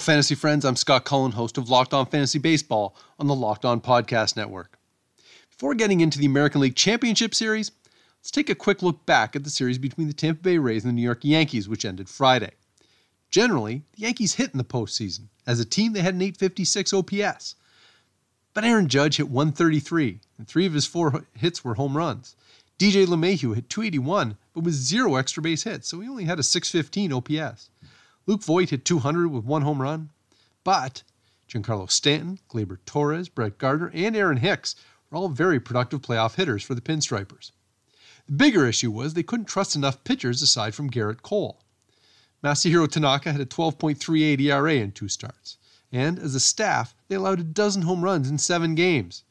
Fantasy friends. I'm Scott Cullen, host of Locked On Fantasy Baseball on the Locked On Podcast Network. Before getting into the American League Championship Series, let's take a quick look back at the series between the Tampa Bay Rays and the New York Yankees, which ended Friday. Generally, the Yankees hit in the postseason. As a team, they had an 856 OPS. But Aaron Judge hit 133, and three of his four hits were home runs. DJ LeMahieu hit 281, but with zero extra base hits, so he only had a 615 OPS. Luke Voit hit 200 with one home run, but Giancarlo Stanton, Gleyber Torres, Brett Gardner, and Aaron Hicks were all very productive playoff hitters for the Pinstripers. The bigger issue was they couldn't trust enough pitchers aside from Gerrit Cole. Masahiro Tanaka had a 12.38 ERA in two starts, and as a staff, they allowed a dozen home runs in seven games.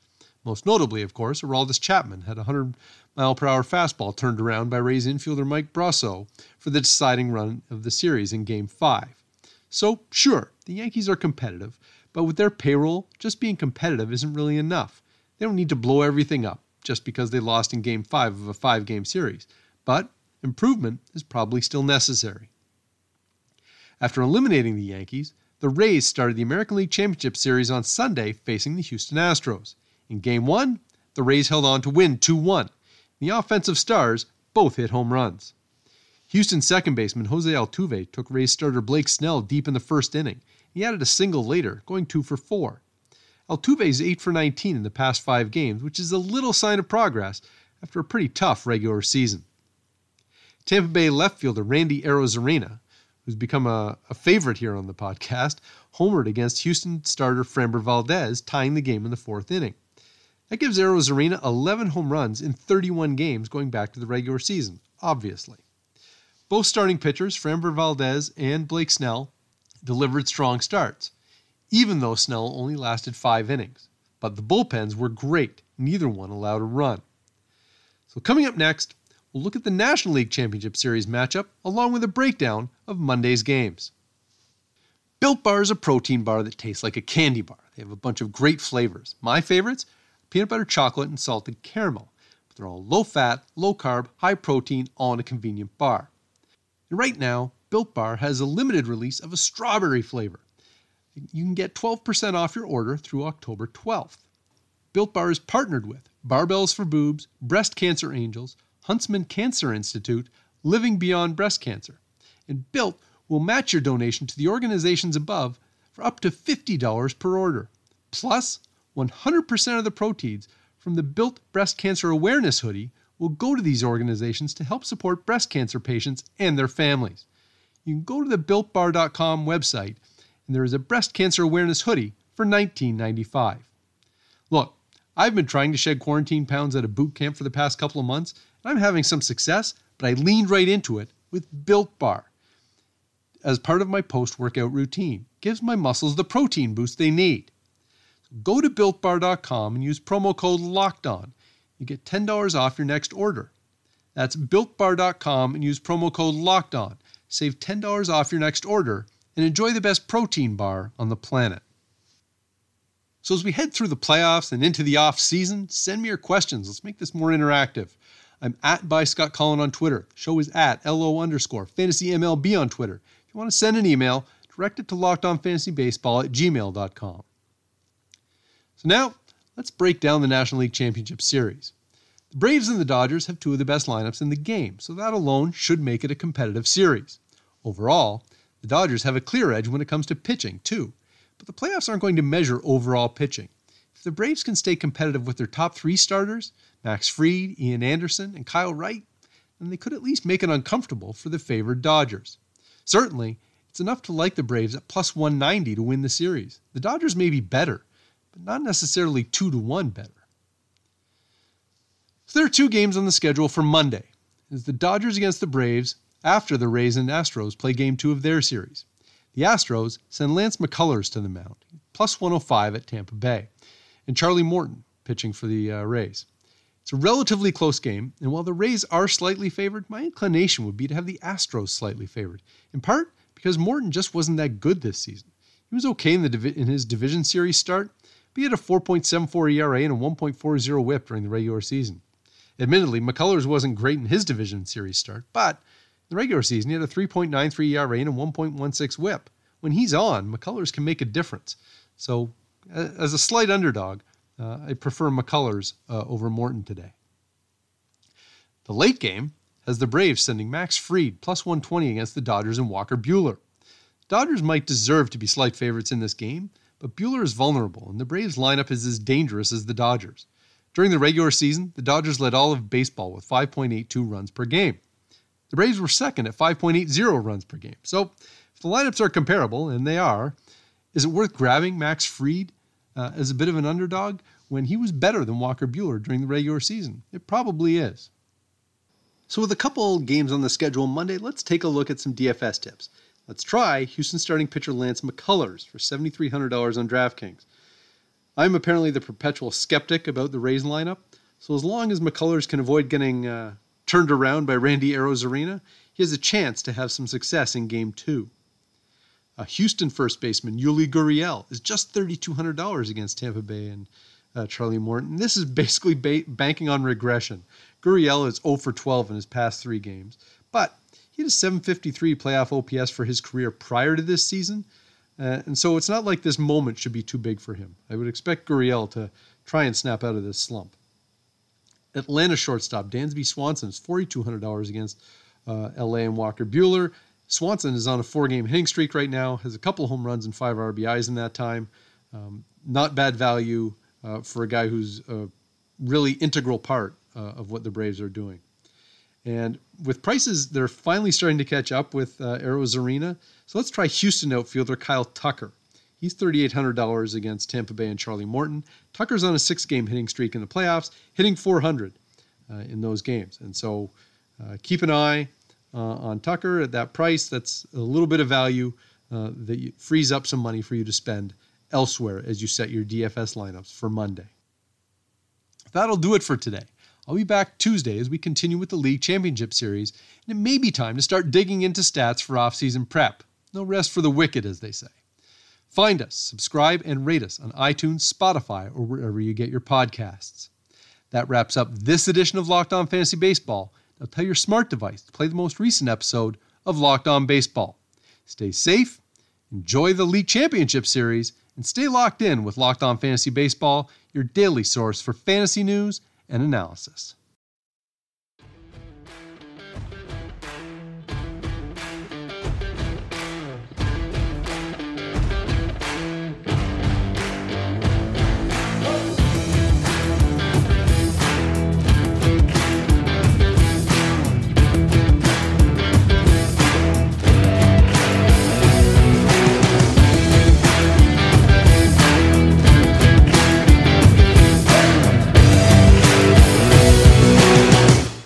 Most notably, of course, Aroldis Chapman had a 100 mile per hour fastball turned around by Rays infielder Mike Brosseau for the deciding run of the series in Game 5. So, sure, the Yankees are competitive, but with their payroll, just being competitive isn't really enough. They don't need to blow everything up just because they lost in Game 5 of a five game series, but improvement is probably still necessary. After eliminating the Yankees, the Rays started the American League Championship Series on Sunday facing the Houston Astros. In Game 1, the Rays held on to win 2 1. The offensive stars both hit home runs. Houston second baseman Jose Altuve took Rays starter Blake Snell deep in the first inning. He added a single later, going 2 for 4. Altuve is 8 for 19 in the past five games, which is a little sign of progress after a pretty tough regular season. Tampa Bay left fielder Randy Arozarena, who's become a, a favorite here on the podcast, homered against Houston starter Framber Valdez, tying the game in the fourth inning. That gives Arozarena 11 home runs in 31 games going back to the regular season, obviously. Both starting pitchers, Framber Valdez and Blake Snell, delivered strong starts, even though Snell only lasted five innings. But the bullpens were great, neither one allowed a run. So, coming up next, we'll look at the National League Championship Series matchup along with a breakdown of Monday's games. Built Bar is a protein bar that tastes like a candy bar. They have a bunch of great flavors. My favorites peanut butter chocolate, and salted caramel. But they're all low fat, low carb, high protein, all in a convenient bar. And right now, Built Bar has a limited release of a strawberry flavor. You can get 12% off your order through October 12th. Built Bar is partnered with Barbells for Boobs, Breast Cancer Angels, Huntsman Cancer Institute, Living Beyond Breast Cancer. And Built will match your donation to the organizations above for up to $50 per order. Plus, 100% of the proceeds from the Built Breast Cancer Awareness hoodie will go to these organizations to help support breast cancer patients and their families. You can go to the builtbar.com website and there is a breast cancer awareness hoodie for $19.95. Look, I've been trying to shed quarantine pounds at a boot camp for the past couple of months, and I'm having some success, but I leaned right into it with Built Bar as part of my post workout routine. Gives my muscles the protein boost they need. Go to builtbar.com and use promo code LOCKEDON. You get $10 off your next order. That's builtbar.com and use promo code LOCKEDON. Save $10 off your next order and enjoy the best protein bar on the planet. So as we head through the playoffs and into the off season, send me your questions. Let's make this more interactive. I'm at by Scott Cullen on Twitter. Show is at LO underscore fantasy MLB on Twitter. If you want to send an email, direct it to lockedonfantasybaseball at gmail.com. So now, let's break down the National League Championship Series. The Braves and the Dodgers have two of the best lineups in the game, so that alone should make it a competitive series. Overall, the Dodgers have a clear edge when it comes to pitching, too, but the playoffs aren't going to measure overall pitching. If the Braves can stay competitive with their top three starters, Max Fried, Ian Anderson, and Kyle Wright, then they could at least make it uncomfortable for the favored Dodgers. Certainly, it's enough to like the Braves at plus 190 to win the series. The Dodgers may be better, but not necessarily two to one better. So there are two games on the schedule for Monday. It's the Dodgers against the Braves after the Rays and Astros play game two of their series. The Astros send Lance McCullers to the mound, plus 105 at Tampa Bay, and Charlie Morton pitching for the uh, Rays. It's a relatively close game, and while the Rays are slightly favored, my inclination would be to have the Astros slightly favored, in part because Morton just wasn't that good this season. He was okay in, the in his division series start, but he had a 4.74 ERA and a 1.40 whip during the regular season. Admittedly, McCullers wasn't great in his division series start, but in the regular season he had a 3.93 ERA and a 1.16 whip. When he's on, McCullers can make a difference. So, as a slight underdog, uh, I prefer McCullers uh, over Morton today. The late game has the Braves sending Max Fried plus 120 against the Dodgers and Walker Buehler. Dodgers might deserve to be slight favorites in this game, but Buehler is vulnerable, and the Braves lineup is as dangerous as the Dodgers. During the regular season, the Dodgers led all of baseball with 5.82 runs per game. The Braves were second at 5.80 runs per game. So, if the lineups are comparable, and they are, is it worth grabbing Max Fried uh, as a bit of an underdog when he was better than Walker Buehler during the regular season? It probably is. So, with a couple games on the schedule Monday, let's take a look at some DFS tips. Let's try Houston starting pitcher Lance McCullers for $7,300 on DraftKings. I'm apparently the perpetual skeptic about the Rays lineup, so as long as McCullers can avoid getting uh, turned around by Randy Arozarena, he has a chance to have some success in Game 2. A Houston first baseman, Yuli Gurriel, is just $3,200 against Tampa Bay and uh, Charlie Morton. This is basically ba- banking on regression. Gurriel is 0 for 12 in his past three games, but he had a 753 playoff OPS for his career prior to this season, uh, and so it's not like this moment should be too big for him. I would expect Gurriel to try and snap out of this slump. Atlanta shortstop Dansby Swanson is $4,200 against uh, LA and Walker Buehler. Swanson is on a four game hitting streak right now, has a couple home runs and five RBIs in that time. Um, not bad value uh, for a guy who's a really integral part uh, of what the Braves are doing. And with prices, they're finally starting to catch up with uh, Arozarena. So let's try Houston outfielder Kyle Tucker. He's $3,800 against Tampa Bay and Charlie Morton. Tucker's on a six game hitting streak in the playoffs, hitting 400 uh, in those games. And so uh, keep an eye uh, on Tucker at that price. That's a little bit of value uh, that frees up some money for you to spend elsewhere as you set your DFS lineups for Monday. That'll do it for today. I'll be back Tuesday as we continue with the League Championship Series, and it may be time to start digging into stats for off-season prep. No rest for the wicked, as they say. Find us, subscribe, and rate us on iTunes, Spotify, or wherever you get your podcasts. That wraps up this edition of Locked On Fantasy Baseball. Now tell your smart device to play the most recent episode of Locked On Baseball. Stay safe, enjoy the League Championship Series, and stay locked in with Locked On Fantasy Baseball, your daily source for fantasy news and analysis.